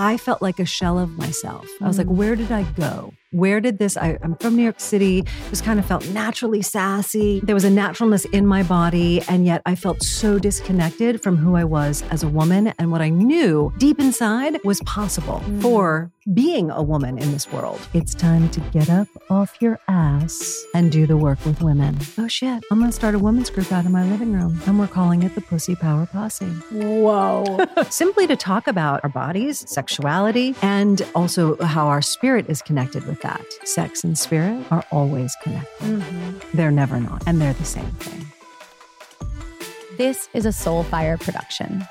I felt like a shell of myself. I was like, mm. where did I go? Where did this? I, am from New York City, just kind of felt naturally sassy. There was a naturalness in my body, and yet I felt so disconnected from who I was as a woman and what I knew deep inside was possible mm. for being a woman in this world. It's time to get up off your ass and do the work with women. Oh shit, I'm gonna start a women's group out in my living room, and we're calling it the Pussy Power Posse. Whoa. Simply to talk about our bodies, sexuality, and also how our spirit is connected with that. Sex and spirit are always connected. Mm-hmm. They're never not, and they're the same thing. This is a Soulfire production.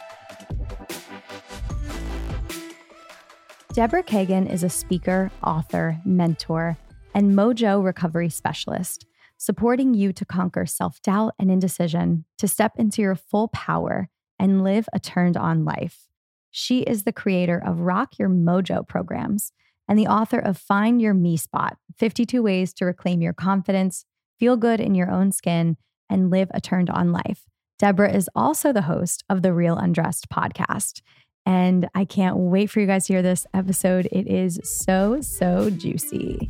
Deborah Kagan is a speaker, author, mentor, and mojo recovery specialist, supporting you to conquer self doubt and indecision, to step into your full power and live a turned on life. She is the creator of Rock Your Mojo programs and the author of Find Your Me Spot 52 Ways to Reclaim Your Confidence, Feel Good in Your Own Skin, and Live a Turned On Life. Deborah is also the host of the Real Undressed podcast. And I can't wait for you guys to hear this episode. It is so, so juicy.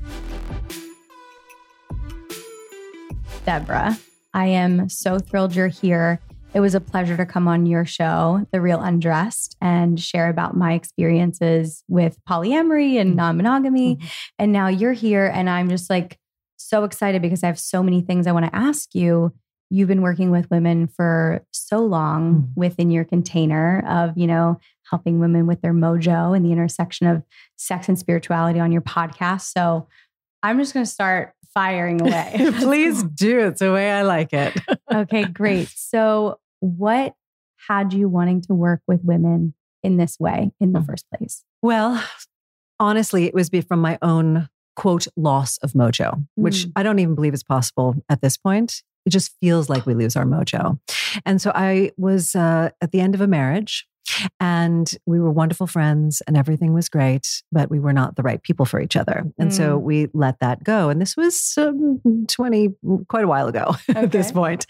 Deborah, I am so thrilled you're here. It was a pleasure to come on your show, The Real Undressed, and share about my experiences with polyamory and mm-hmm. non monogamy. Mm-hmm. And now you're here, and I'm just like so excited because I have so many things I want to ask you. You've been working with women for so long mm-hmm. within your container of, you know, helping women with their mojo and the intersection of sex and spirituality on your podcast. So I'm just going to start firing away. Please do. It's the way I like it. okay, great. So, what had you wanting to work with women in this way in the mm. first place? Well, honestly, it was from my own quote loss of mojo, which mm. I don't even believe is possible at this point. It just feels like we lose our mojo. And so I was uh, at the end of a marriage and we were wonderful friends and everything was great, but we were not the right people for each other. And mm. so we let that go. And this was um, 20, quite a while ago okay. at this point.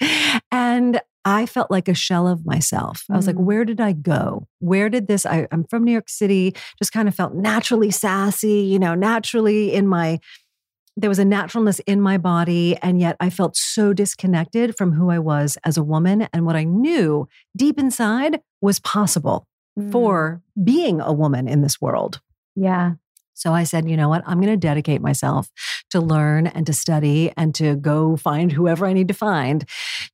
And I felt like a shell of myself. I was mm. like, where did I go? Where did this? I, I'm from New York City, just kind of felt naturally sassy, you know, naturally in my there was a naturalness in my body. And yet I felt so disconnected from who I was as a woman and what I knew deep inside was possible mm. for being a woman in this world. Yeah. So I said, you know what? I'm going to dedicate myself to learn and to study and to go find whoever I need to find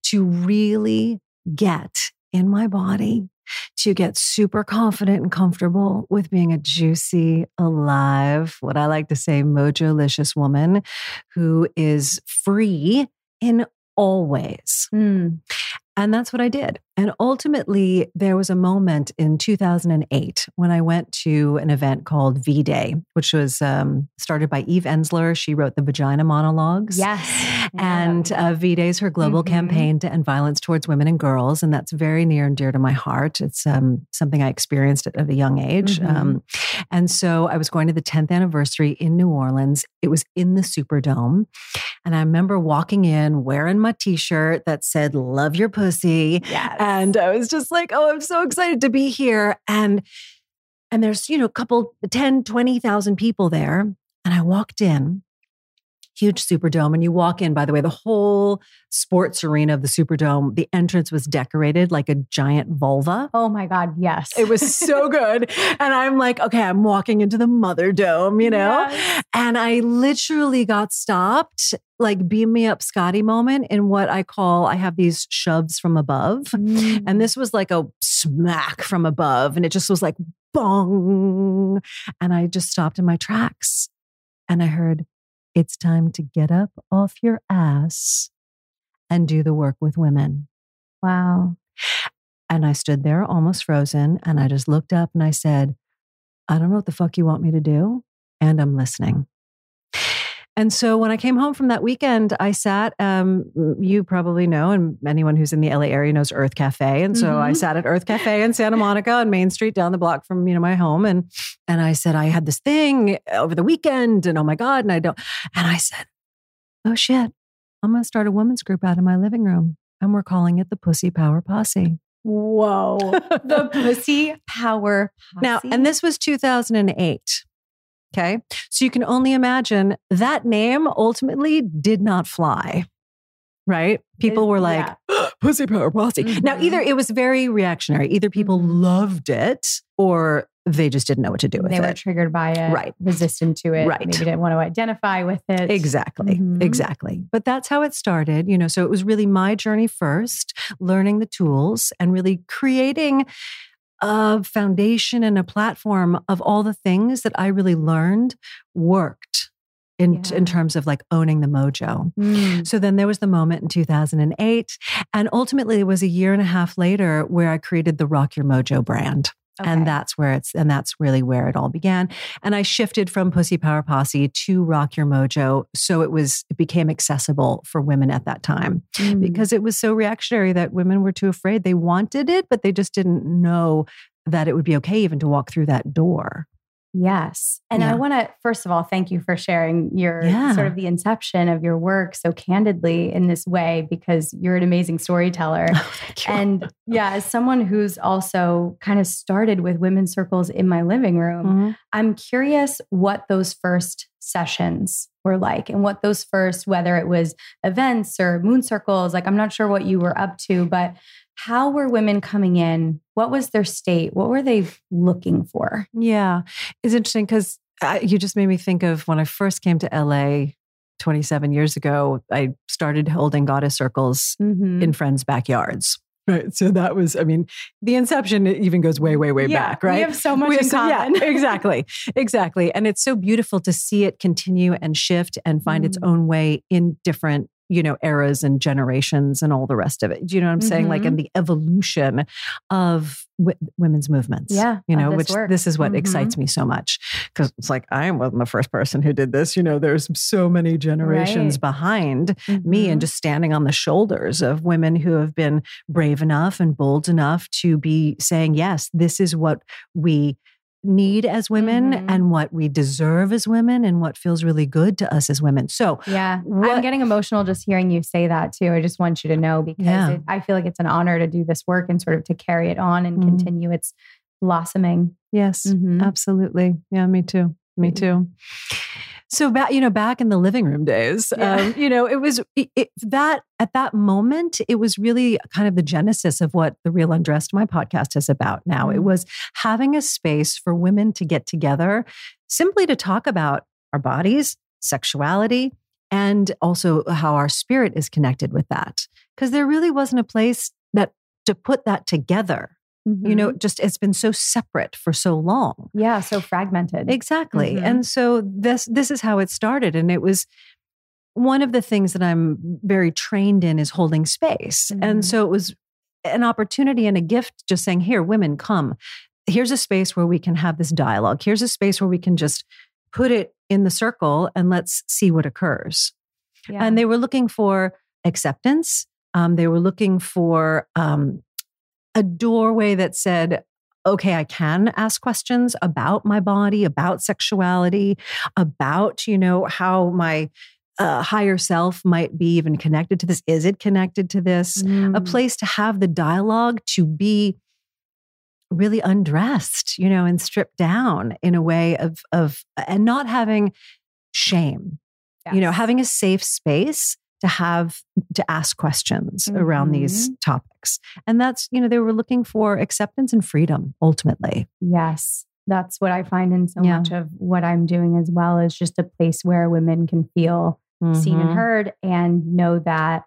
to really get in my body to get super confident and comfortable with being a juicy, alive, what I like to say, mojo-licious woman who is free in all ways. Mm. And that's what I did. And ultimately, there was a moment in 2008 when I went to an event called V Day, which was um, started by Eve Ensler. She wrote the Vagina Monologues. Yes. And uh, V Day is her global mm-hmm. campaign to end violence towards women and girls. And that's very near and dear to my heart. It's um, something I experienced at, at a young age. Mm-hmm. Um, and so I was going to the 10th anniversary in New Orleans. It was in the Superdome. And I remember walking in wearing my t shirt that said, Love your pussy. Yes. And I was just like, oh, I'm so excited to be here. And and there's, you know, a couple 10, 20,000 people there. And I walked in huge Superdome. And you walk in, by the way, the whole sports arena of the Superdome, the entrance was decorated like a giant vulva. Oh my God, yes. It was so good. And I'm like, okay, I'm walking into the Mother Dome, you know? Yes. And I literally got stopped, like beam me up Scotty moment in what I call I have these shoves from above. Mm. And this was like a smack from above. And it just was like bong. And I just stopped in my tracks and I heard, it's time to get up off your ass and do the work with women. Wow. And I stood there almost frozen and I just looked up and I said, I don't know what the fuck you want me to do, and I'm listening. And so when I came home from that weekend, I sat, um, you probably know, and anyone who's in the LA area knows Earth Cafe. And so mm-hmm. I sat at Earth Cafe in Santa Monica on Main Street down the block from, you know, my home. And, and I said, I had this thing over the weekend and oh my God. And I don't, and I said, oh shit, I'm going to start a women's group out in my living room. And we're calling it the Pussy Power Posse. Whoa. the Pussy Power Posse. Now, and this was 2008. Okay. So you can only imagine that name ultimately did not fly. Right? People were like, yeah. Pussy Power Posse. Mm-hmm. Now, either it was very reactionary, either people mm-hmm. loved it or they just didn't know what to do with they it. They were triggered by it, right? Resistant to it, right? Maybe didn't want to identify with it. Exactly, mm-hmm. exactly. But that's how it started, you know. So it was really my journey first, learning the tools and really creating a foundation and a platform of all the things that I really learned worked in, yeah. in terms of like owning the mojo. Mm. So then there was the moment in 2008. And ultimately, it was a year and a half later where I created the Rock Your Mojo brand. Okay. And that's where it's, and that's really where it all began. And I shifted from Pussy Power Posse to Rock Your Mojo. So it was, it became accessible for women at that time mm. because it was so reactionary that women were too afraid. They wanted it, but they just didn't know that it would be okay even to walk through that door. Yes. And yeah. I want to, first of all, thank you for sharing your yeah. sort of the inception of your work so candidly in this way, because you're an amazing storyteller. Oh, and yeah, as someone who's also kind of started with women's circles in my living room, mm-hmm. I'm curious what those first sessions were like and what those first, whether it was events or moon circles, like I'm not sure what you were up to, but how were women coming in? What was their state? What were they looking for? Yeah, it's interesting because you just made me think of when I first came to LA 27 years ago. I started holding goddess circles mm-hmm. in friends' backyards. Right. So that was, I mean, the inception even goes way, way, way yeah, back, right? We have so much in common. Yeah, exactly. Exactly. And it's so beautiful to see it continue and shift and find mm. its own way in different you know, eras and generations and all the rest of it. Do you know what I'm saying? Mm-hmm. Like in the evolution of w- women's movements. Yeah. You know, this which work. this is what mm-hmm. excites me so much because it's like I wasn't the first person who did this. You know, there's so many generations right. behind mm-hmm. me and mm-hmm. just standing on the shoulders of women who have been brave enough and bold enough to be saying, yes, this is what we need as women mm-hmm. and what we deserve as women and what feels really good to us as women. So, yeah, what, I'm getting emotional just hearing you say that too. I just want you to know because yeah. it, I feel like it's an honor to do this work and sort of to carry it on and mm-hmm. continue its blossoming. Yes, mm-hmm. absolutely. Yeah, me too. Me too. So back, you know, back in the living room days, yeah. um, you know, it was it, it, that at that moment, it was really kind of the genesis of what the Real Undressed, my podcast, is about. Now, mm-hmm. it was having a space for women to get together, simply to talk about our bodies, sexuality, and also how our spirit is connected with that. Because there really wasn't a place that to put that together Mm-hmm. You know, mm-hmm. just it's been so separate for so long. Yeah, so fragmented. Exactly. Mm-hmm. And so this this is how it started and it was one of the things that I'm very trained in is holding space. Mm-hmm. And so it was an opportunity and a gift just saying, "Here, women, come. Here's a space where we can have this dialogue. Here's a space where we can just put it in the circle and let's see what occurs." Yeah. And they were looking for acceptance. Um, they were looking for um, a doorway that said, okay, I can ask questions about my body, about sexuality, about, you know, how my uh, higher self might be even connected to this. Is it connected to this? Mm. A place to have the dialogue to be really undressed, you know, and stripped down in a way of, of, and not having shame, yes. you know, having a safe space to have to ask questions mm-hmm. around these mm-hmm. topics. And that's, you know, they were looking for acceptance and freedom ultimately. Yes. That's what I find in so yeah. much of what I'm doing as well is just a place where women can feel mm-hmm. seen and mm-hmm. heard and know that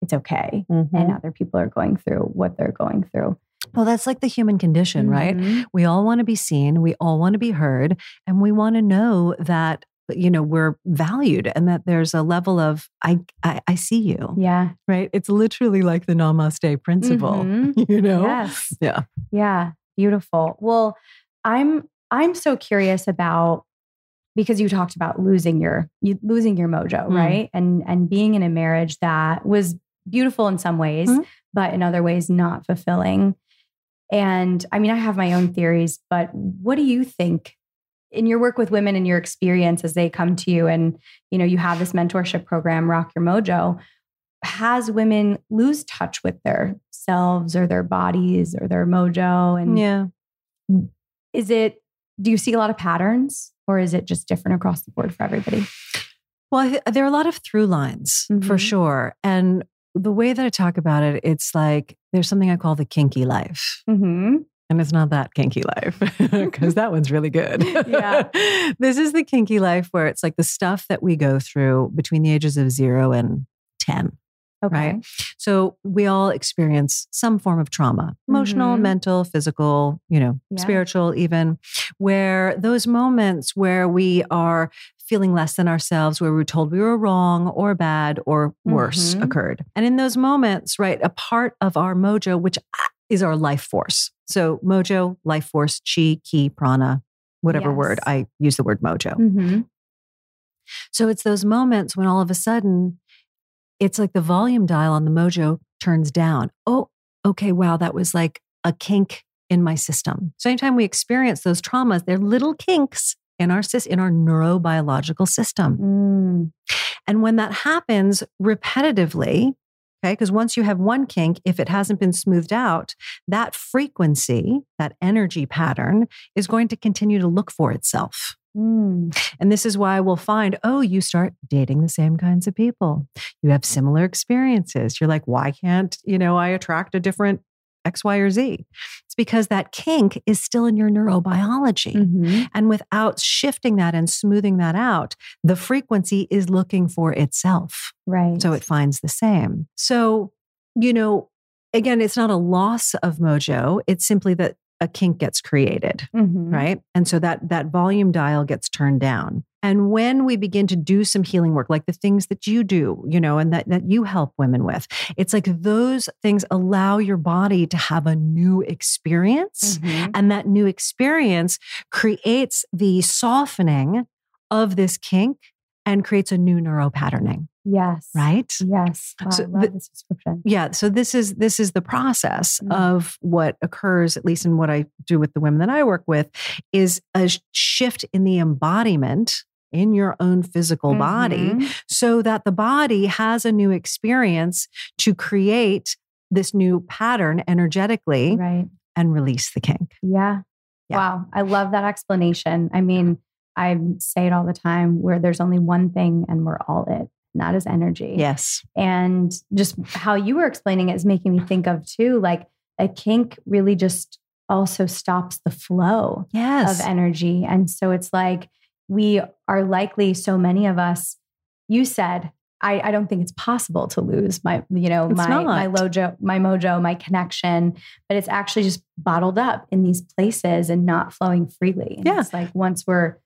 it's okay mm-hmm. and other people are going through what they're going through. Well, that's like the human condition, right? Mm-hmm. We all want to be seen, we all want to be heard, and we want to know that you know we're valued and that there's a level of i i, I see you yeah right it's literally like the namaste principle mm-hmm. you know yes yeah yeah beautiful well i'm I'm so curious about because you talked about losing your you, losing your mojo, Mm. right? And and being in a marriage that was beautiful in some ways, Mhm. but in other ways not fulfilling. And I mean, I have my own theories, but what do you think in your work with women and your experience as they come to you and you know you have this mentorship program Rock Your Mojo has women lose touch with their selves or their bodies or their mojo and Yeah. is it do you see a lot of patterns or is it just different across the board for everybody Well, there are a lot of through lines for Mhm. sure. And the way that I talk about it, it's like there's something I call the kinky life. mm-hmm. And it's not that kinky life because that one's really good. Yeah. this is the kinky life where it's like the stuff that we go through between the ages of zero and 10. okay Right. So we all experience some form of trauma emotional, Mhm. mental, physical, you know, Yeah. spiritual, even where those moments where we are feeling less than ourselves, where we were told we were wrong or bad or worse Mhm. occurred. And in those moments, right, a part of our mojo, which is our life force. So mojo, life force, chi, ki, prana, whatever word I use the word mojo. mm-hmm. So it's those moments when all of a sudden it's like the volume dial on the mojo turns down. Oh, okay, wow, that was like a kink in my system. So anytime we experience those traumas, they're little kinks in our in our neurobiological system. mm. And when that happens repetitively, okay, because once you have one kink, if it hasn't been smoothed out, that frequency, that energy pattern is going to continue to look for itself. Mm. And this is why we'll find, oh, you start dating the same kinds of people. You have similar experiences. You're like, why can't, you know, I attract a different X, Y, or Z? It's because that kink is still in your neurobiology. Mhm. And without shifting that and smoothing that out, the frequency is looking for itself. right So it finds the same. So, you know, again, it's not a loss of mojo. It's simply that a kink gets created Mhm. right and so that that volume dial gets turned down and when we begin to do some healing work like the things that you do you know and that, that you help women with it's like those things allow your body to have a new experience Mhm. and that new experience creates the softening of this kink and creates a new neuropatterning yes right yes wow, So I love the- this description yeah so this is this is the process Mm. of what occurs at least in what i do with the women that i work with is a shift in the embodiment in your own physical body Mhm. so that the body has a new experience to create this new pattern energetically right and release the kink Yeah. Yeah. Wow. I love that explanation. I mean, I say it all the time where there's only one thing and we're all it, and that is energy. yes And just how you were explaining it is making me think of too, like a kink really just also stops the flow yes of energy. And so it's like we are likely, so many of us, you said, I, I don't think it's possible to lose my, you know, It's my not. my mojo, my mojo, my connection, but it's actually just bottled up in these places and not flowing freely. And Yeah. It's like once we're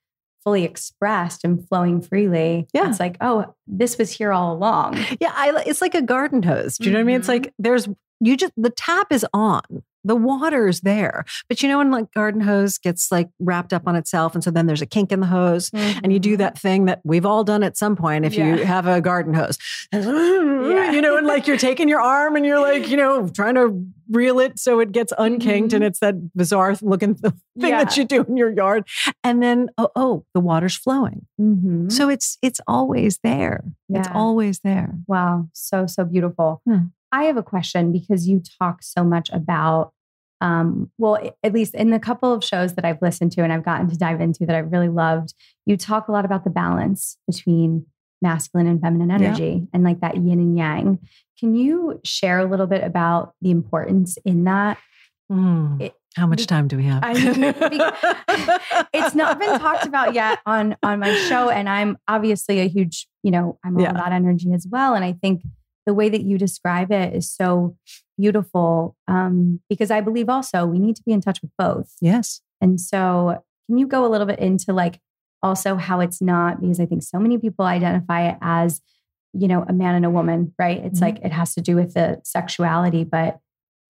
fully expressed and flowing freely, Yeah. it's like, oh, this was here all along. Yeah, I, it's like a garden hose. Do you know what I mean? It's Mhm. like there's you just the tap is on, the water's there, but you know when like garden hose gets like wrapped up on itself, and so then there's a kink in the hose, and you do Mhm. that thing that we've all done at some point. If you have a garden hose, you know, and like you're taking your arm and you're like you know trying to reel it so it gets unkinked, and Mhm. it's that bizarre looking th- thing that you do in your yard, and then oh, oh the water's flowing, Mhm. so it's it's always there. It's always there. Wow, so so beautiful. Hmm. I have a question because you talk so much about um well at least in the couple of shows that I've listened to and I've gotten to dive into that I've really loved, you talk a lot about the balance between masculine and feminine Yeah. energy and like that yin and yang. Can you share a little bit about the importance in that? Mm. It- How much time do we have? I know, It's not been talked about yet on on my show and I'm obviously a huge, you know, I'm all Yeah. about energy as well and I think the way that you describe it is so beautiful um, because I believe also we need to be in touch with both. Yes. And so, can you go a little bit into like also how it's not because I think so many people identify it as, you know, a man and a woman, right? It's Mhm. like it has to do with the sexuality, but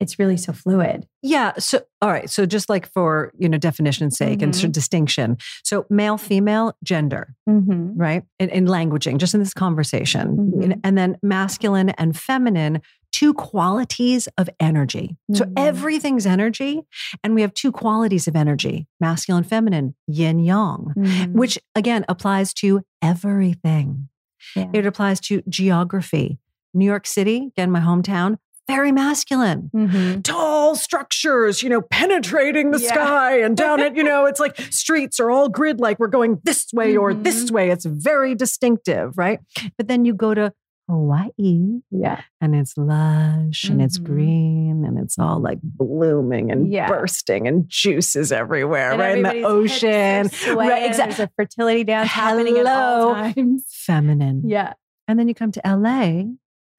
it's really so fluid. Yeah. So, all right. So, just like for you know definition's sake mm-hmm. and sort of distinction. So, male, female, gender, mm-hmm. right? In, in, languaging, just in this conversation, mm-hmm. and then masculine and feminine, two qualities of energy. So mm-hmm. everything's energy, and we have two qualities of energy: masculine, feminine, yin, yang, mm-hmm. which again applies to everything. Yeah. It applies to geography. New York City, again, my hometown, very masculine. Mm-hmm. Tall structures, you know, penetrating the yeah. sky and down it, you know, it's like streets are all grid like we're going this way mm-hmm. or this mm-hmm. way. It's very distinctive, right? But then you go to Hawaii. Yeah. And it's lush mm-hmm. and it's mm-hmm. green and it's all like blooming and yeah. bursting and juices everywhere, and right? In the ocean. Right. Exactly. There's a fertility dance Hello. happening at all times. Feminine. Yeah. And then you come to LA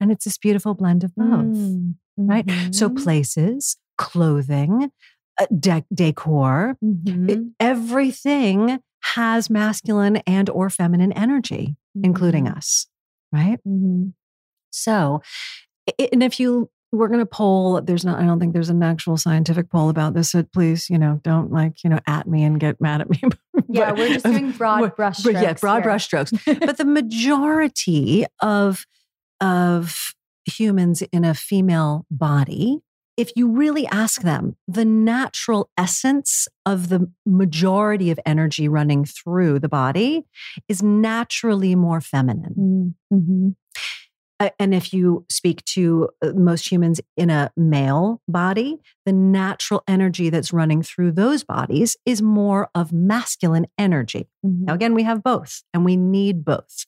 and it's this beautiful blend of both, mm. right? Mm-hmm. So places, clothing, uh, de- decor, mm-hmm. it, everything has masculine and or feminine energy, mm-hmm. including us, right? Mm-hmm. So, and if you we're going to poll. There's not. I don't think there's an actual scientific poll about this. So please, you know, don't like you know at me and get mad at me. but, yeah, we're just doing broad brushstrokes. Yeah, broad brushstrokes. but the majority of of humans in a female body, if you really ask them, the natural essence of the majority of energy running through the body is naturally more feminine. Mm, mm-hmm. and if you speak to uh, most humans in a male body, the natural energy that's running through those bodies is more of masculine energy. Mm-hmm. Now, again, we have both and we need both.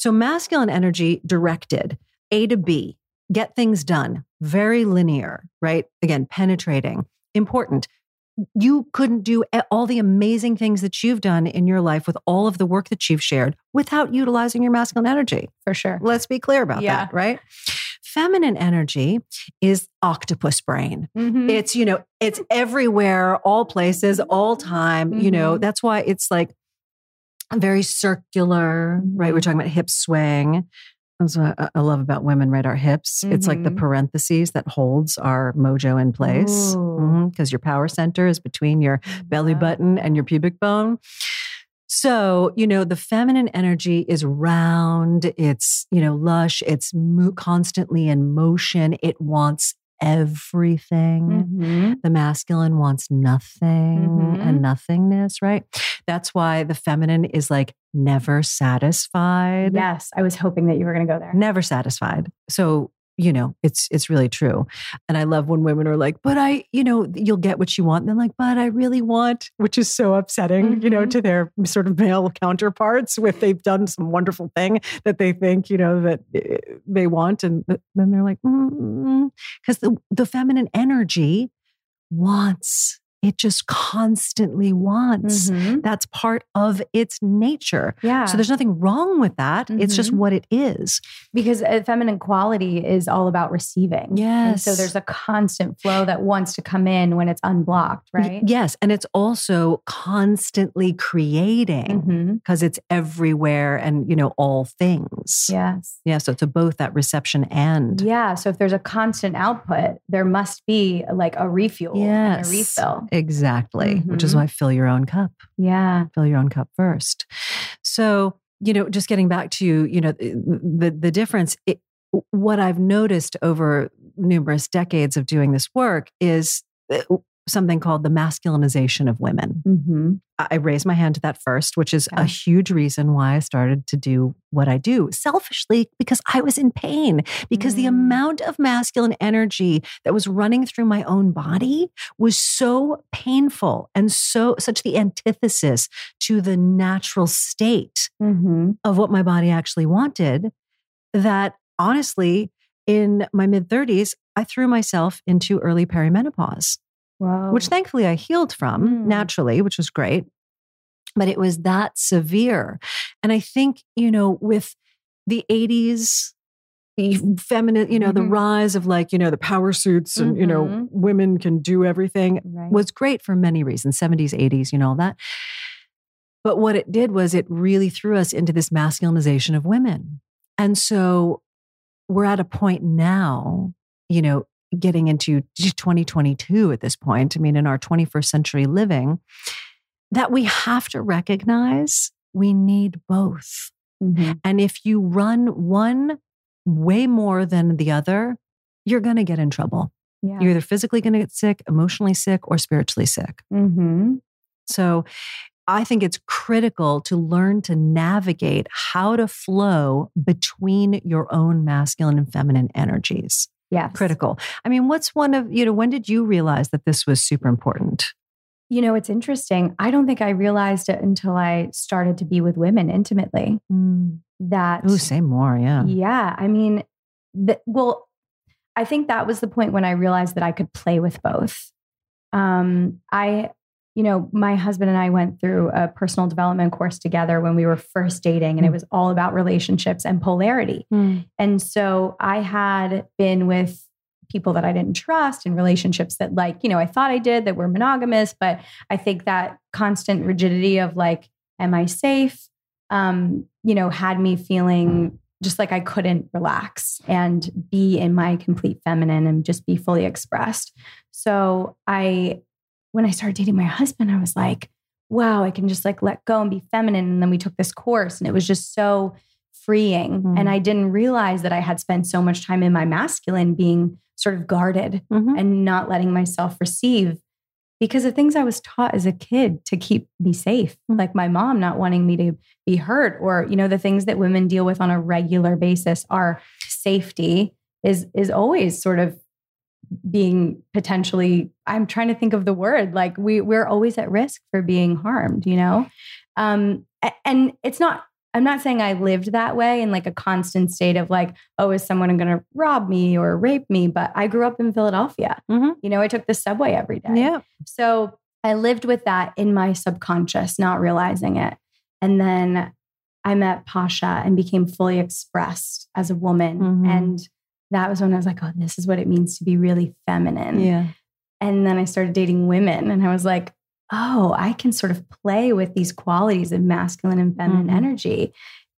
So, masculine energy directed A to B, get things done, very linear, right? Again, penetrating, important. You couldn't do all the amazing things that you've done in your life with all of the work that you've shared without utilizing your masculine energy. For sure. Let's be clear about yeah. that, right? Feminine energy is octopus brain. Mm-hmm. It's, you know, it's everywhere, all places, all time. Mm-hmm. You know, mm-hmm. that's why it's like very circular, right? We're mm-hmm. talking about hip swing. That's what I love about women, right? Our hips. Mm-hmm. It's like the mm-hmm. parentheses that holds our mojo in place. Because mm-hmm. your power center is between your belly button and your pubic bone. So, you know, the feminine energy is round, it's, you know, lush, it's mo- constantly in motion, it wants everything. Mm-hmm. The masculine wants nothing mm-hmm. and nothingness, right? That's why the feminine is like never satisfied. Yes, I was hoping that you were going to go there. Never satisfied. So, you know, it's it's really true. And I love when women are like, "But I, you know, you'll get what you want." And they're like, "But I really want," which is so upsetting, mm-hmm. you know, mm-hmm. to their sort of male counterparts if they've done some wonderful thing that they think, you know, that eh, they want and then they're like, because the the feminine energy wants it just constantly wants. Mm-hmm. That's part of its nature. Yeah. So there's nothing wrong with that. Mm-hmm. It's just mm-hmm. what it is. Because a feminine quality is all about receiving. Yes. And so there's a constant flow that wants to come in when it's unblocked, right? Yes. And it's also constantly creating because mm-hmm. it's everywhere and, you know, all things. Yes. Yeah. So it's a both that reception and. Yeah. So if there's a constant output, there must be like a refuel yes. and a refill. Exactly, mm-hmm. which is mm-hmm. why fill your own cup. Yeah. Fill your own cup first. So, you know, just getting back to, you know, the the difference it, what I've noticed over numerous decades of doing this work is uh, something called the masculinization of women. Mm-hmm. I raised my hand to that first, which is a huge reason why I started to do what I do selfishly because I was in pain, because mm-hmm. the mm. amount of masculine energy that was running through my own body was so painful and so, such the antithesis to the natural state mm-hmm. of what my body actually wanted that honestly, in my mid 30s, I threw myself into early perimenopause. Wow. Which thankfully I healed from mm. naturally, which was great. But it was that severe. And I think, you know, with the 80s, feminine, you know, mm-hmm. the rise of like, you know, the power suits and, mm-hmm. you know, mm-hmm. women can do everything right. was great for many reasons 70s, 80s, you know, all that. But what it did was it really threw us into this masculinization of women. And so we're at a point now, you know, getting into 2022 at this point, I mean, in our 21st century living, that we have to recognize we need both. Mm-hmm. And if you run one way more than the other, you're going to get in trouble. Yeah. You're either physically going to get sick, emotionally sick, or spiritually sick. Mm-hmm. So I think it's critical to learn to navigate how to flow between your own masculine and feminine energies. Yeah. Critical. I mean, what's one of, you know, when did you realize that this was super important? You know, it's interesting. I don't think I realized it until I started to be with women intimately. Mm. That. Oh, say more. Yeah. Yeah. I mean, the, well, I think that was the point when I realized that I could play with both. Um, I you know, my husband and I went through a personal development course together when we were first dating, and mm. it was all about relationships and polarity. Mm. And so I had been with people that I didn't trust in relationships that, like, you know, I thought I did that were monogamous, but I think that constant rigidity of like, am I safe? Um, you know, had me feeling just like I couldn't relax and be in my complete feminine and just be fully expressed. So I when I started dating my husband, I was like, wow, I can just like let go and be feminine. And then we took this course and it was just so freeing. Mm-hmm. And I didn't realize that I had spent so much time in my masculine being sort of guarded mm-hmm. and not letting myself receive because of things I was taught as a kid to keep me safe, mm-hmm. like my mom not wanting me to be hurt, or you know the things that women deal with on a regular basis are safety is is always sort of being potentially i'm trying to think of the word like we we're always at risk for being harmed you know? Um and it's not i'm not saying i lived that way in like a constant state of like oh is someone going to rob me or rape me? But i grew up in philadelphia. Mm-hmm. you know i took the subway every day. Yeah. So i lived with that in my subconscious not realizing it. And then i met pasha and became fully expressed as a woman. Mm-hmm. and that was when I was like, oh, this is what it means to be really feminine. Yeah. And then I started dating women and I was like, oh, I can sort of play with these qualities of masculine and feminine mm-hmm. energy.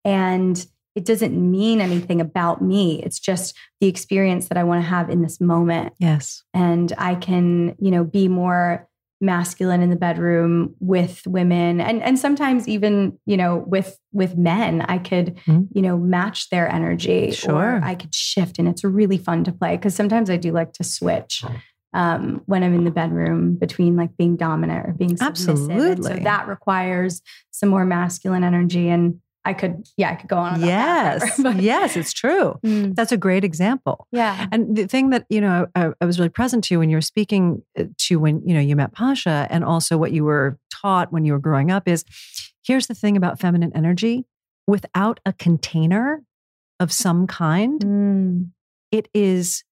And it doesn't mean anything about me. It's just the experience that I want to have in this moment. Yes. And I can, you know, be more masculine in the bedroom with women and and sometimes even you know with with men i could mm-hmm. you know match their energy sure. I could shift and it's really fun to play because sometimes i do like to switch um, when i'm in the bedroom between like being dominant or being submissive. Absolutely and so that requires some more masculine energy and I could, yeah, I could go on. yes, yes, it's true. Mm. That's a great example. Yeah. And the thing that you know, I, I, was really present to you when you were speaking uh, to when you know you met Pasha, and also what you were taught when you were growing up is, here's the thing about feminine energy: without a container of some kind, mm. it is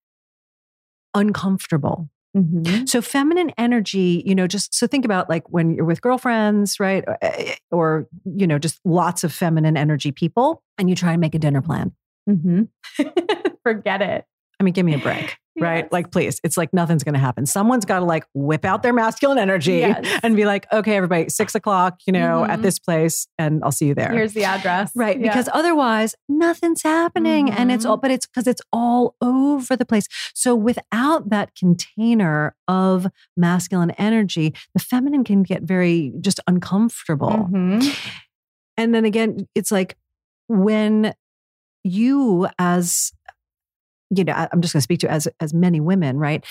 uncomfortable. Mm-hmm. So, feminine energy, you know, just so think about like when you're with girlfriends, right? Or, eh, or, you know, just lots of feminine energy people, and you try and make a dinner plan. Mm-hmm. Forget it. I mean, give me a break right? Yes. Like, please, it's like nothing's going to happen. Someone's got to like whip out their masculine energy yes. and be like, okay, everybody, six o'clock, you know, mm-hmm. at this place, and I'll see you there. Here's the address. Right. Yeah. Because otherwise, nothing's happening. Mm-hmm. And it's all, mm-hmm. but it's because it's all over the place. So without that container of masculine energy, the feminine can get very just uncomfortable. Mm-hmm. And then again, it's like when you as you know, I'm just going to speak to as as many women, right?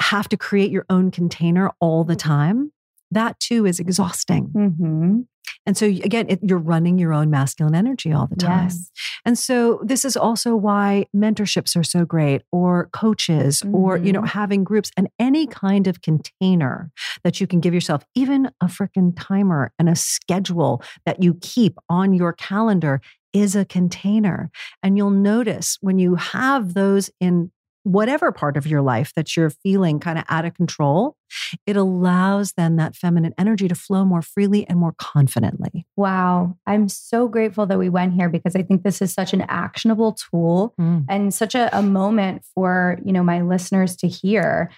Have to create your own container all the time. That too is exhausting. Mm-hmm. And so again, it, you're running your own masculine energy all the time. Yes. And so this is also why mentorships are so great or coaches mm-hmm. or you know mm-hmm. having groups and any kind of container that you can give yourself, even a freaking timer and a schedule that you keep on your calendar is a container. And you'll notice when you have those in whatever part of your life that you're feeling kind of out of control, it allows then that feminine energy to flow more freely and more confidently. Wow. I'm so grateful that we went here because I think this is such an actionable tool mm. and such a, a moment for, you know, my listeners to hear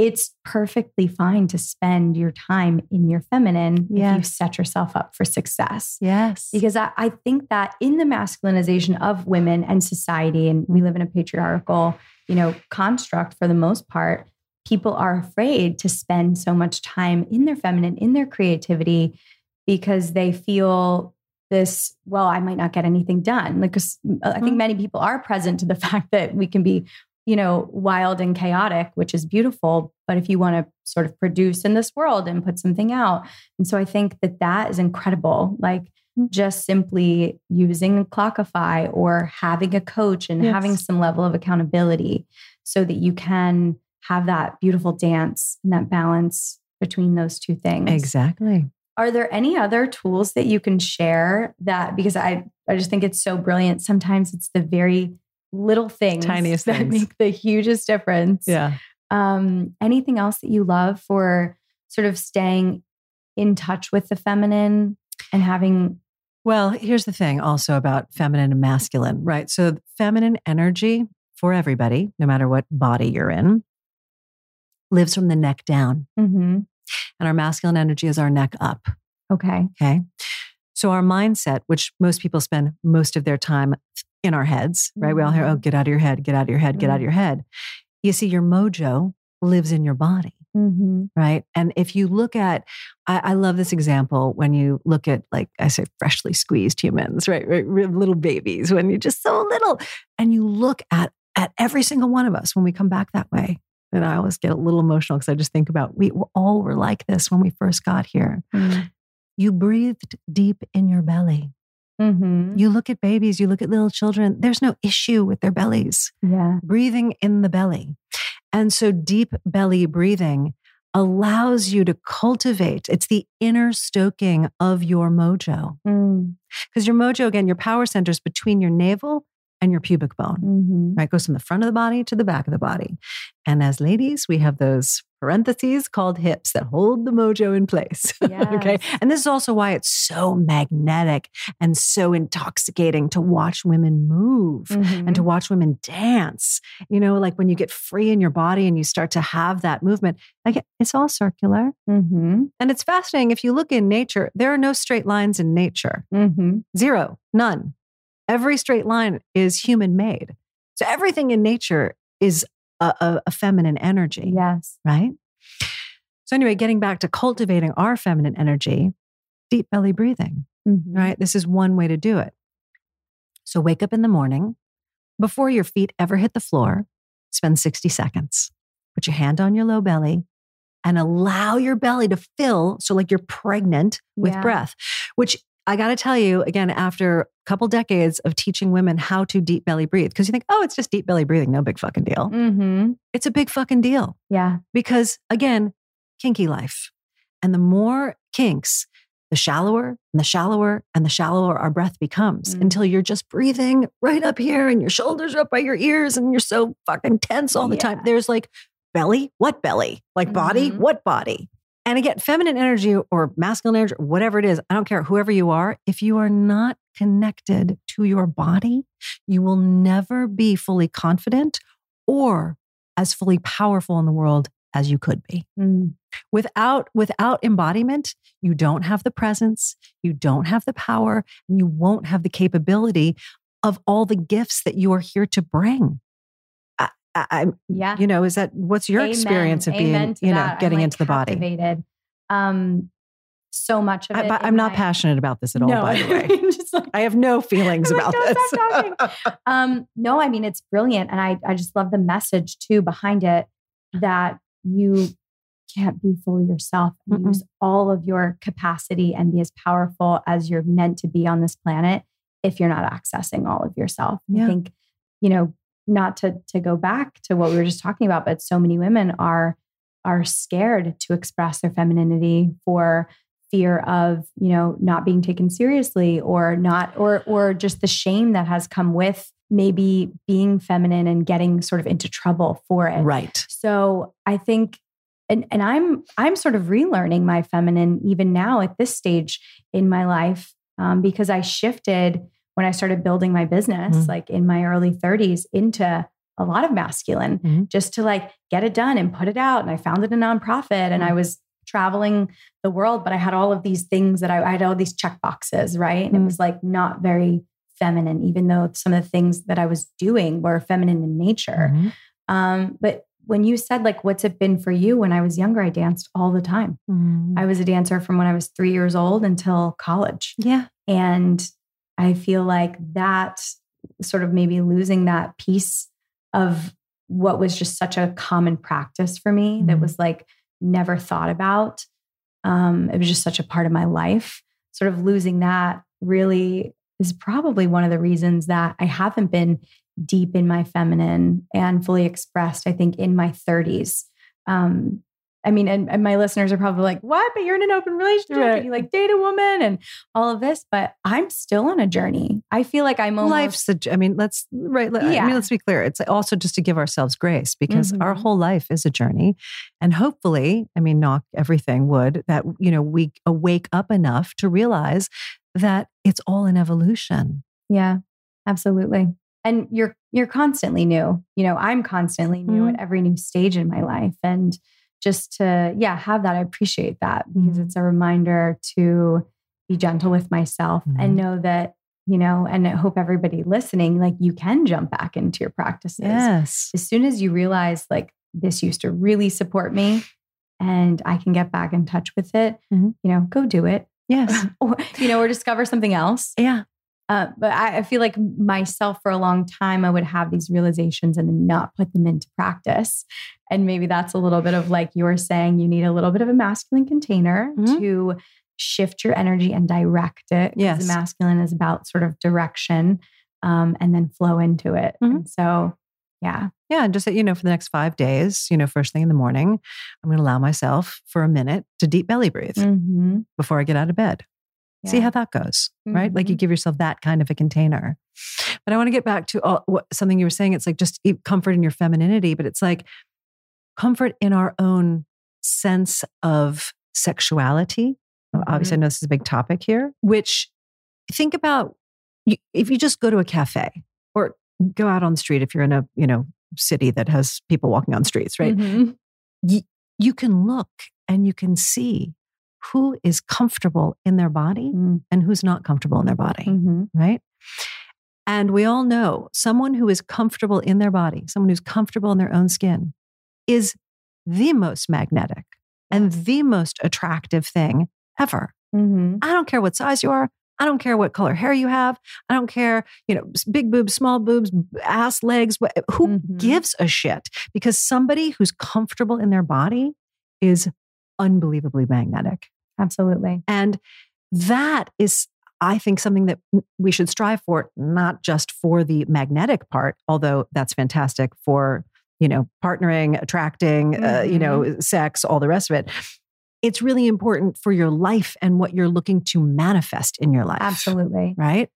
it's perfectly fine to spend your time in your feminine yes. if you set yourself up for success. Yes. Because I, I, think that in the masculinization of women and society, and we live in a patriarchal, you know, construct for the most part, people are afraid to spend so much time in their feminine, in their creativity, because they feel this, well, I might not get anything done. Like, I think mm-hmm. many people are present to the fact that we can be, you know, wild and chaotic, which is beautiful. But if you want to sort of produce in this world and put something out. And so I think that that is incredible. Like, mm-hmm. just simply using Clockify or having a coach and yes. having some level of accountability so that you can have that beautiful dance and that balance between those two things. Exactly. Are there any other tools that you can share that because I I just think it's so brilliant. Sometimes it's the very little things tiniest that things. make the hugest difference. Yeah. Um, anything else that you love for sort of staying in touch with the feminine and having well, here's the thing also about feminine and masculine, right? So, feminine energy for everybody, no matter what body you're in, lives from the neck down. Mm-hmm. And our masculine energy is our neck up. Okay. Okay. So our mindset, which most people spend most of their time in our heads, right? Mm-hmm. We all hear, oh, mm-hmm. get out of your head, get out of your head, get mm-hmm. out of your head. You see, your mojo lives in your body. Mm-hmm. Right. And if you look at, I, I, love this example when you look at, like I say, freshly squeezed humans, right? right? Little babies, when you're just so little, and you look at at every single one of us when we come back that way. And I always get a little emotional because I just think about we all were like this when we first got here. Mm-hmm. You breathed deep in your belly. Mm-hmm. You look at babies, you look at little children, there's no issue with their bellies. Yeah. Breathing in the belly. And so deep belly breathing allows you to cultivate. It's the inner stoking of your mojo. Because mm. your mojo, again, your power center is between your navel and your pubic bone. Mm-hmm. Right? Goes from the front of the body to the back of the body. And as ladies, we have those parentheses called hips that hold the mojo in place. Yes. okay. And this is also why it's so magnetic and so intoxicating to watch women move mm-hmm. and to watch women dance. You know, like when you get free in your body and you start to have that movement, like it's all circular. Mm-hmm. And it's fascinating. If you look in nature, there are no straight lines in nature. Mm-hmm. Zero, none. Every straight line is human made. So everything in nature is a, a, a feminine energy. Yes. Right. So, anyway, getting back to cultivating our feminine energy, deep belly breathing, mm-hmm. right? This is one way to do it. So, wake up in the morning before your feet ever hit the floor, spend 60 seconds. Put your hand on your low belly and allow your belly to fill. So, like you're pregnant with yeah. breath, which I got to tell you again, after a couple decades of teaching women how to deep belly breathe, because you think, oh, it's just deep belly breathing, no big fucking deal. Mm-hmm. It's a big fucking deal. Yeah. Because again, kinky life. And the more kinks, the shallower and the shallower and the shallower our breath becomes mm. until you're just breathing right up here and your shoulders are up by your ears and you're so fucking tense all the yeah. time. There's like belly, what belly? Like body, mm-hmm. what body? And again, feminine energy or masculine energy, whatever it is, I don't care whoever you are, if you are not connected to your body, you will never be fully confident or as fully powerful in the world as you could be. Mm. Without without embodiment, you don't have the presence, you don't have the power, and you won't have the capability of all the gifts that you are here to bring. I, yeah. You know, is that what's your Amen. experience of being, you know, that. getting like into the body? Um, so much of it. I, am not my, passionate about this at all, no, by the way. like, I have no feelings about like, this. um, no, I mean, it's brilliant. And I, I just love the message too behind it that you can't be fully yourself and use all of your capacity and be as powerful as you're meant to be on this planet if you're not accessing all of yourself. Yeah. I think, you know, not to to go back to what we were just talking about, but so many women are are scared to express their femininity for fear of you know not being taken seriously or not or or just the shame that has come with maybe being feminine and getting sort of into trouble for it. Right. So i think and and i'm i'm sort of relearning my feminine even now at this stage in my life um, because i shifted when I started building my business, mm-hmm. like in my early 30s, into a lot of masculine mm-hmm. just to like get it done and put it out. And I founded a nonprofit and I mm-hmm. was traveling the world, but I had all of these things that I, I had all these check boxes, right? And it mm-hmm. was like not very feminine, even though some of the things that I was doing were feminine in nature. Mm-hmm. Um, but when you said like, what's it been for you? When I was younger, I danced all the time. Mm. I was a dancer from when I was three years old until college. yeah. And I feel like that sort of maybe losing that piece of what was just such a common practice for me that Mhm. was like never thought about. Um, it was just such a part of my life. Sort of losing that really is probably one of the reasons that I haven't been deep in my feminine and fully expressed, I think, in my 30s. Um, I mean, and, and my listeners are probably like, what? But you're in an open relationship Right. and you like date a woman and all of this, but I'm still on a journey. I feel like I'm almost Life's a, I mean, let's right. let- I mean, let's be clear. It's also just to give ourselves grace because our Mhm. whole life is a journey, and hopefully, I mean, knock everything would that you know we awake up enough to realize that it's all an evolution. Yeah, absolutely. And you're you're constantly new. You know, I'm constantly new Mhm. at every new stage in my life. And just to, yeah, have that, I appreciate that because Mhm. it's a reminder to be gentle with myself Mhm. and know that, you know, and I hope everybody listening, like you can jump back into your practices. Yes. As soon as you realize like this used to really support me and I can get back in touch with it, Mhm. you know, go do it. Yes. or, you know, or discover something else. Yeah. Uh, but I, I feel like myself for a long time, I would have these realizations and not put them into practice. And maybe that's a little bit of like you were saying, you need a little bit of a masculine container Mhm. to shift your energy and direct it. Yes. The masculine is about sort of direction um, and then flow into it. Mhm. And so, yeah. Yeah, and just that, you know, for the next five days, you know, first thing in the morning, I'm going to allow myself for a minute to deep belly breathe Mhm. before I get out of bed. See how that goes, right? Like you Mhm. give yourself that kind of a container. But I want to get back to all, what, something you were saying. It's like just comfort in your femininity, but it's like comfort in our own sense of sexuality. Obviously, I know this is a big topic here, which think about you, if you just go to a cafe or go out on the street if you're in a, you know, city that has people walking on streets, right? Mhm. You can look and you can see who is comfortable in their body Mm. and who's not comfortable in their body, Mhm. right? And we all know someone who is comfortable in their body, someone who's comfortable in their own skin, is the most magnetic and the most attractive thing ever. Mhm. I don't care what size you are. I don't care what color hair you have. I don't care, you know, big boobs, small boobs, ass, legs. wh- Who Mhm. gives a shit? Because somebody who's comfortable in their body is unbelievably magnetic. Absolutely. And that is, I think, something that we should strive for, not just for the magnetic part, although that's fantastic for, you know, partnering, attracting, uh, you know, sex, all the rest of it. It's really important for your life and what you're looking to manifest in your life. Absolutely. Right.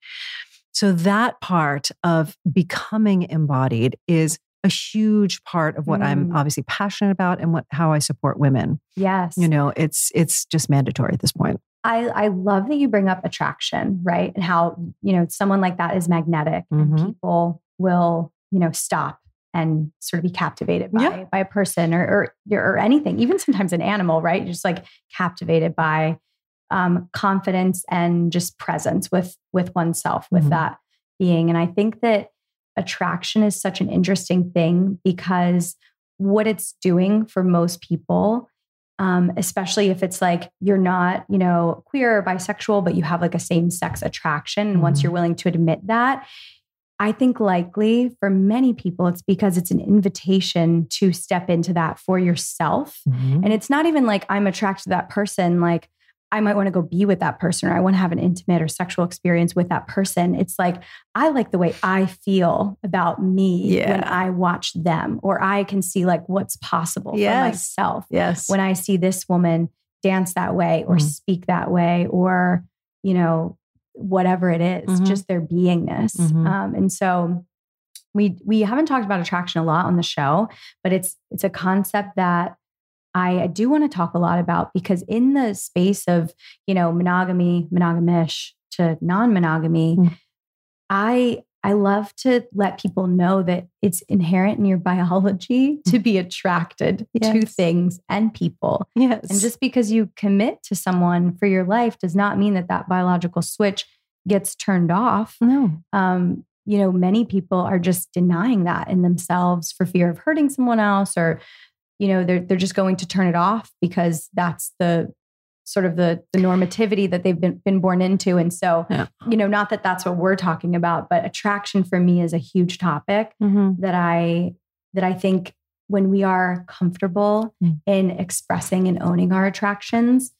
So that part of becoming embodied is a huge part of what I'm Mm. obviously passionate about and what how I support women. Yes. You know, it's it's just mandatory at this point. I, I love that you bring up attraction, right? And how, you know, someone like that is magnetic Mhm. and people will, you know, stop and sort of be captivated by, Yeah. by a person or, or, or anything, even sometimes an animal, right? You're just like captivated by um, confidence and just presence with, with oneself, with Mhm. that being. And I think that attraction is such an interesting thing because what it's doing for most people um, especially if it's like you're not, you know, queer or bisexual, but you have like a same sex attraction. And once you're willing to admit that, I think likely for many people, it's because it's an invitation to step into that for yourself. And it's not even like I'm attracted to that person, like I might want to go be with that person or I want to have an intimate or sexual experience with that person. It's like I like the way I feel about me when I watch them, or I can see like what's possible for myself Yes. when I see this woman dance that way or Mhm. speak that way or, you know, whatever it is, Mhm. just their beingness. Mhm. Um, and so we we haven't talked about attraction a lot on the show, but it's it's a concept that I, do want to talk a lot about because in the space of, you know, monogamy, monogamish to non-monogamy, Mm. I I love to let people know that it's inherent in your biology to be attracted to things and people. yes. And just because you commit to someone for your life does not mean that that biological switch gets turned off. no. Um, you know, many people are just denying that in themselves for fear of hurting someone else or, you know, they're they're just going to turn it off because that's the sort of the the normativity that they've been been born into. And so, yeah. you know, not that that's what we're talking about, but attraction for me is a huge topic mm-hmm. that I that I think when we are comfortable mm. in expressing and owning our attractions,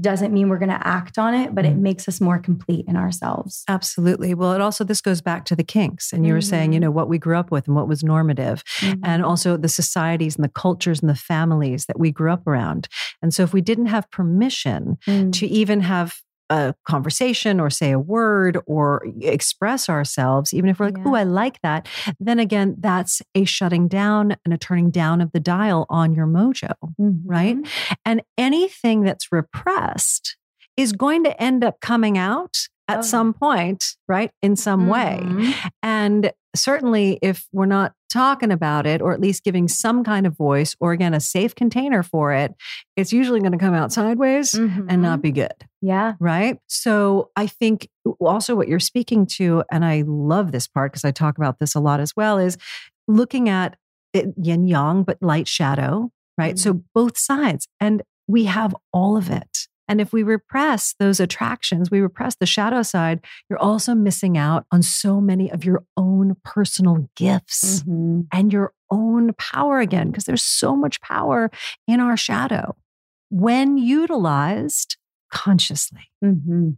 doesn't mean we're going to act on it, but it mm-hmm. makes us more complete in ourselves. Absolutely. Well, it also, this goes back to the kinks. And you mm-hmm. were saying, you mm-hmm. know, what we grew up with and what was normative, mm-hmm. and also the societies and the cultures and the families that we grew up around. And so if we didn't have permission mm. to even have a conversation or say a word or express ourselves, even if we're like, yeah. oh, I like that, then again, that's a shutting down and a turning down of the dial on your mojo, mm-hmm. right? And anything that's repressed is going to end up coming out at oh. some point, right? In some mm-hmm. way. And certainly, if we're not talking about it, or at least giving some kind of voice, or again, a safe container for it, it's usually going to come out sideways mm-hmm. and not mm-hmm. be good. Yeah. Right. So I think also what you're speaking to, and I love this part because I talk about this a lot as well, is looking at yin yang, but light shadow, right? Mm-hmm. So both sides. And we have all of it. And if we repress those attractions, we repress the shadow side, you're also missing out on so many of your own personal gifts mm-hmm. and your own power again, because there's so much power in our shadow when utilized consciously. Mm-hmm.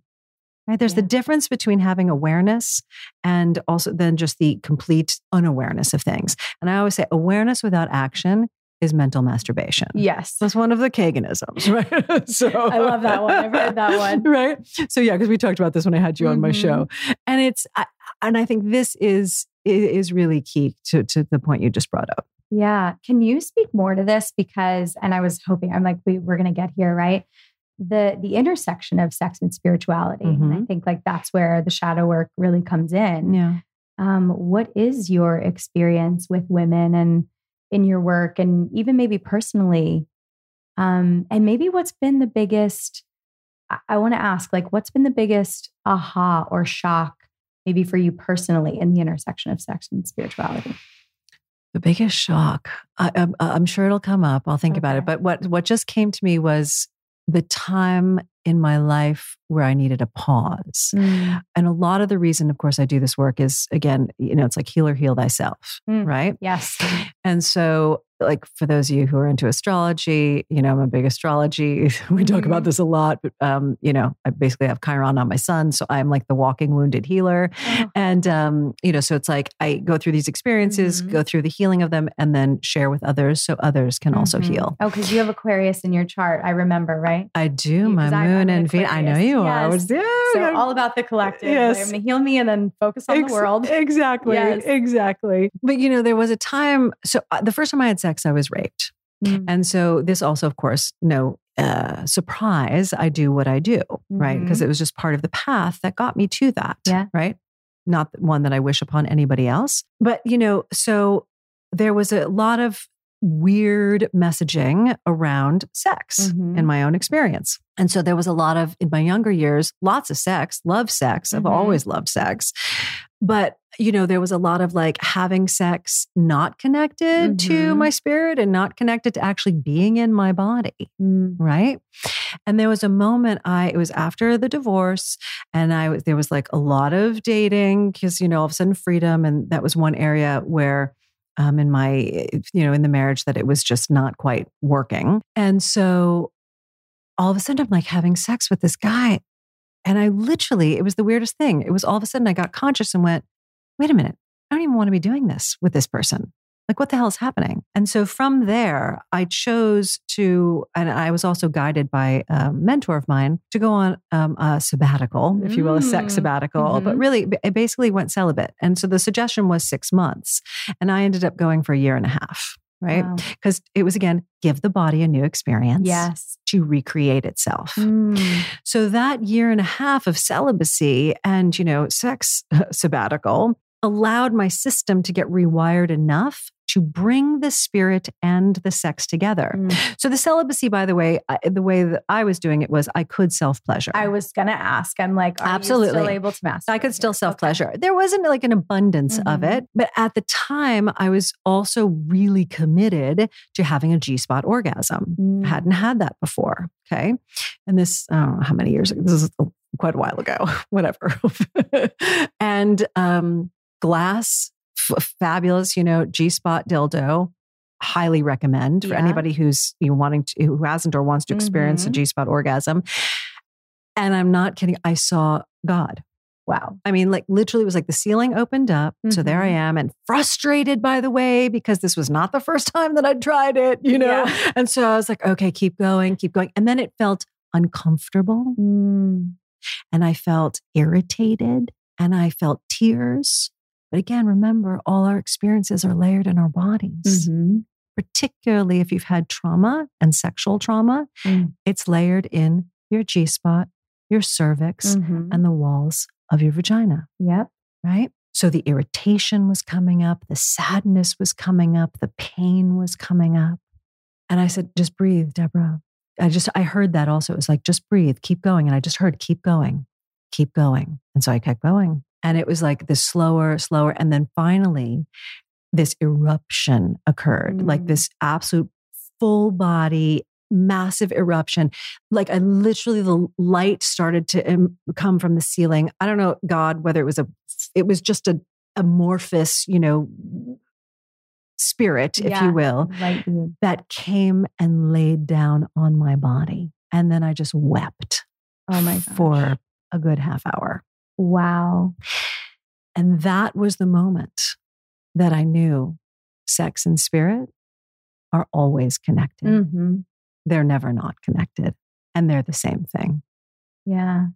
Right? There's yeah. the difference between having awareness and also then just the complete unawareness of things. And I always say awareness without action is mental masturbation. Yes. That's one of the Kaganisms, right? so I love that one. I've read that one. right. So yeah, because we talked about this when I had you mm-hmm. on my show. Mm-hmm. And it's I, and I think this is is really key to to the point you just brought up. Yeah. Can you speak more to this? Because and I was hoping I'm like, we, we're gonna get here, right? The the intersection of sex and spirituality. Mm-hmm. And I mm-hmm. think like that's where the shadow work really comes in. Yeah. Um, what is your experience with women and in your work and even maybe personally? Um, and maybe what's been the biggest, I, I want to ask, like, what's been the biggest aha or shock, maybe for you personally, in the intersection of sex and spirituality? The biggest shock. I, am I'm sure it'll come up. I'll think okay. about it. But what what just came to me was the time in my life where I needed a pause. Mm. And a lot of the reason, of course, I do this work is again, you know, it's like heal or heal thyself, mm. right? Yes. And so like for those of you who are into astrology, you know, I'm a big astrology. we talk about mm-hmm. this a lot, but um, you know, I basically have Chiron on my sun, so I'm like the walking wounded healer. Oh. And um, you know, so it's like I go through these experiences, mm-hmm. go through the healing of them, and then share with others so others can mm-hmm. also heal. Oh, because you have Aquarius in your chart, I remember, right? I do. my moon and Venus. I know you yes. are. I was, yeah, so all about the collective. Yes. I'm gonna heal me and then focus on Ex- the world. Exactly. Yes. Exactly. But you know, there was a time. So uh, the first time I had sex, I was raped. Mm. And so this also, of course, no uh, surprise, I do what I do, mm-hmm. right? Because it was just part of the path that got me to that, yeah. right? Not one that I wish upon anybody else. But, you know, so there was a lot of weird messaging around sex mm-hmm. in my own experience. And so there was a lot of, in my younger years, lots of sex, love sex. I've mm-hmm. always loved sex. But, you know, there was a lot of like having sex not connected mm-hmm. to my spirit and not connected to actually being in my body. Mm. Right. And there was a moment I, it was after the divorce and I was, there was like a lot of dating because, you know, all of a sudden freedom. And that was one area where, um, in my, you know, in the marriage that it was just not quite working. And so all of a sudden I'm like having sex with this guy. And I literally, it was the weirdest thing. It was all of a sudden I got conscious and went, wait a minute, I don't even want to be doing this with this person. Like, what the hell is happening? And so from there, I chose to, and I was also guided by a mentor of mine to go on um, a sabbatical, if you will, a sex mm, sabbatical, mm-hmm. but really, it basically went celibate. And so the suggestion was six months. And I ended up going for a year and a half right? Because wow. it was again, give the body a new experience. Yes. To recreate itself. Mm. So that year and a half of celibacy and, you know, sex sabbatical allowed my system to get rewired enough to bring the spirit and the sex together. Mm. So the celibacy, by the way, I, the way that I was doing it was I could self pleasure. I was gonna ask. I'm like, are Absolutely. you still able to master? I could still self pleasure. There wasn't like an abundance of Mhm. it, but at the time, I was also really committed to having a G spot orgasm. Mm. Hadn't had that before. Okay. And this, I don't know how many years ago, this is quite a while ago, whatever. and um, glass, f- fabulous, you know, G spot dildo. Highly recommend for Yeah. anybody who's you know, wanting to, who hasn't or wants to experience a Mhm. G spot orgasm. And I'm not kidding. I saw God. Wow. I mean, like literally, it was like the ceiling opened up. So there I Mhm. am, and frustrated, by the way, because this was not the first time that I'd tried it, you know? Yeah. And so I was like, okay, keep going, keep going. And then it felt uncomfortable, Mm. and I felt irritated, and I felt tears. But again, remember, all our experiences are layered in our bodies, Mhm. particularly if you've had trauma and sexual trauma. Mm. It's layered in your G spot, your cervix, Mhm. and the walls of your vagina Yep. right? So the irritation was coming up, the sadness was coming up, the pain was coming up. And I said, just breathe, Deborah. I just, I heard that also. It was like, just breathe, keep going. And I just heard, keep going, keep going. And so I kept going. And it was like this slower, slower. And then finally, this eruption occurred, like Mm. this absolute full body, massive eruption. Like I literally, the light started to um, come from the ceiling. I don't know, God, whether it was a, it was just a amorphous, you know, spirit, if Yeah. you will, Light being. that came and laid down on my body. And then I just wept Oh my gosh. for a good half hour. Wow. And that was the moment that I knew sex and spirit are always connected. hmm They're never not connected, and they're the same thing. Yeah.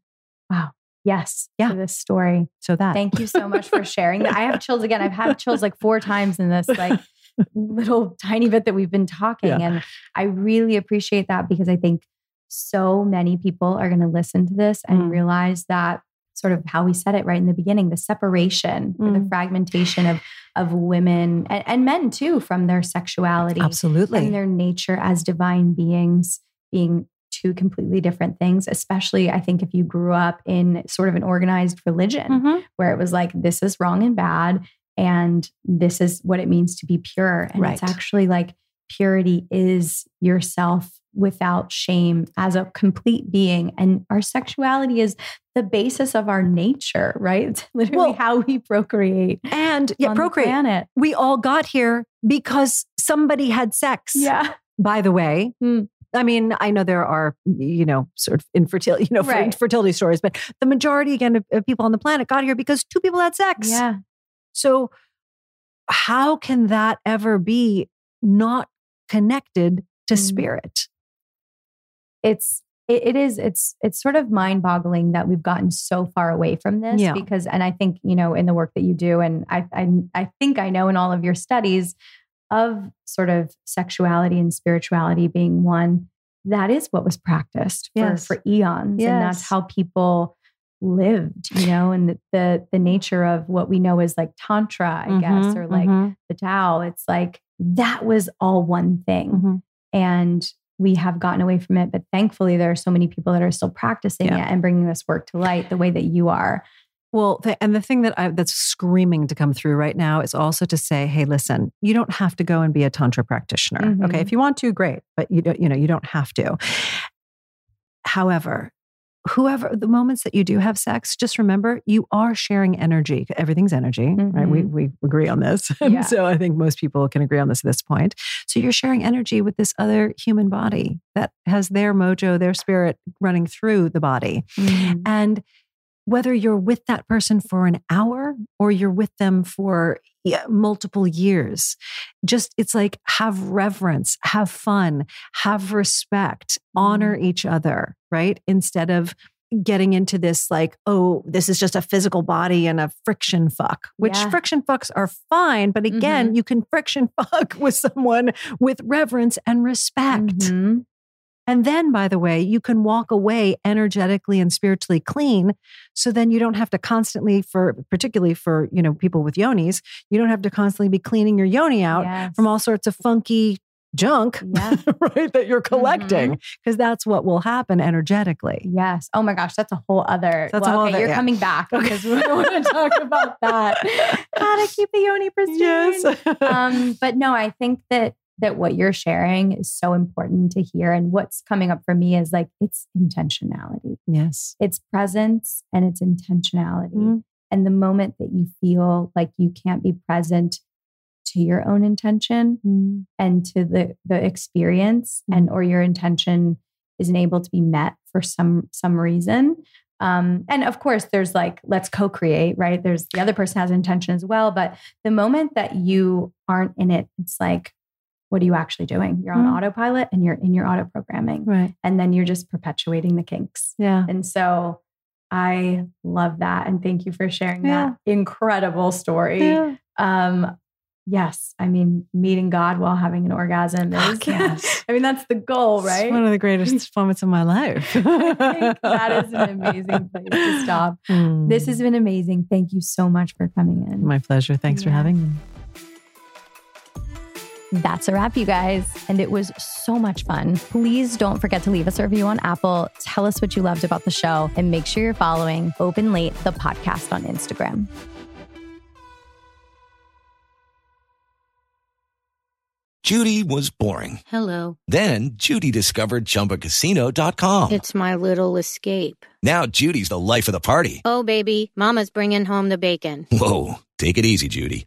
Wow. Yes. Yeah. This story. So that. Thank you so much for sharing that. I have chills again. I've had chills like four times in this like little tiny bit that we've been talking. Yeah. And I really appreciate that because I think so many people are going to listen to this and Mm. realize that sort of how we said it right in the beginning, the separation or the Mm. fragmentation of of women and, and men too from their sexuality Absolutely. and their nature as divine beings being two completely different things especially i think if you grew up in sort of an organized religion Mhm. where it was like this is wrong and bad and this is what it means to be pure and it's actually like purity is yourself without shame as a complete being and our sexuality is the basis of our nature right it's literally Well- how we procreate And yeah, procreate. planet We all got here because somebody had sex. yeah By the way. Mm. I mean, I know there are, you know, sort of infertility, you know, Right. fertility stories, but the majority, again, of, of people on the planet got here because two people had sex. yeah So, how can that ever be not connected to Mm. spirit? it's it, is it's it's sort of mind boggling that we've gotten so far away from this Yeah. because and i think you know in the work that you do and I, I i think i know in all of your studies of sort of sexuality and spirituality being one that is what was practiced for, Yes. for eons and that's how people lived you know and the, the the nature of what we know as like tantra i guess Mhm, or like mhm, the tao it's like that was all one thing mhm. and we have gotten away from it but thankfully there are so many people that are still practicing Yeah. it and bringing this work to light the way that you are Well, th- and the thing that I, that's screaming to come through right now is also to say, hey, listen, you don't have to go and be a tantra practitioner. Mhm. Okay, if you want to, great, but you don't. You know, you don't have to. However, whoever the moments that you do have sex, just remember you are sharing energy. Everything's energy, right? We mm-hmm. we agree on this, Yeah. so I think most people can agree on this at this point. So you're sharing energy with this other human body that has their mojo, their spirit running through the body. Mm-hmm. And whether you're with that person for an hour or you're with them for multiple years, just it's like have reverence, have fun, have respect, honor each other, right? Instead of getting into this like, oh, this is just a physical body and a friction fuck, which Yeah. friction fucks are fine. But again, you can friction fuck with someone with reverence and respect. Mhm. And then, by the way, you can walk away energetically and spiritually clean. So then you don't have to constantly, for particularly for you know people with yonis, you don't have to constantly be cleaning your yoni out Yes. from all sorts of funky junk, Yeah. right? That you're collecting, because that's what will happen energetically. Yes. Oh my gosh, that's a whole other. That's a whole okay, other- you're yeah. coming back because we want to talk about that. How to keep the yoni pristine. Yes. um, but no, I think that that what you're sharing is so important to hear. And what's coming up for me is like it's intentionality. yes. It's presence and it's intentionality. Mhm. And the moment that you feel like you can't be present to your own intention and to the the experience and or your intention isn't able to be met for some some reason um, and of course there's like let's co-create right there's the other person has intention as well but the moment that you aren't in it it's like what are you actually doing you're on Mm. autopilot and you're in your auto programming Right. and then you're just perpetuating the kinks Yeah. and so i love that and thank you for sharing Yeah. that incredible story Yeah. um, yes, I mean, meeting God while having an orgasm is, yes. I mean, that's the goal, It's right? one of the greatest moments of my life. I think that is an amazing place to stop. This has been amazing. Thank you so much for coming in. my pleasure. Thanks for having me. That's a wrap, you guys. And it was so much fun. Please don't forget to leave us a review on Apple. Tell us what you loved about the show and make sure you're following Open Late, the podcast on Instagram. Judy was boring. Hello. Then Judy discovered ChumbaCasino.com. It's my little escape. now Judy's the life of the party. Oh, baby, Mama's bringing home the bacon. Whoa, take it easy, Judy.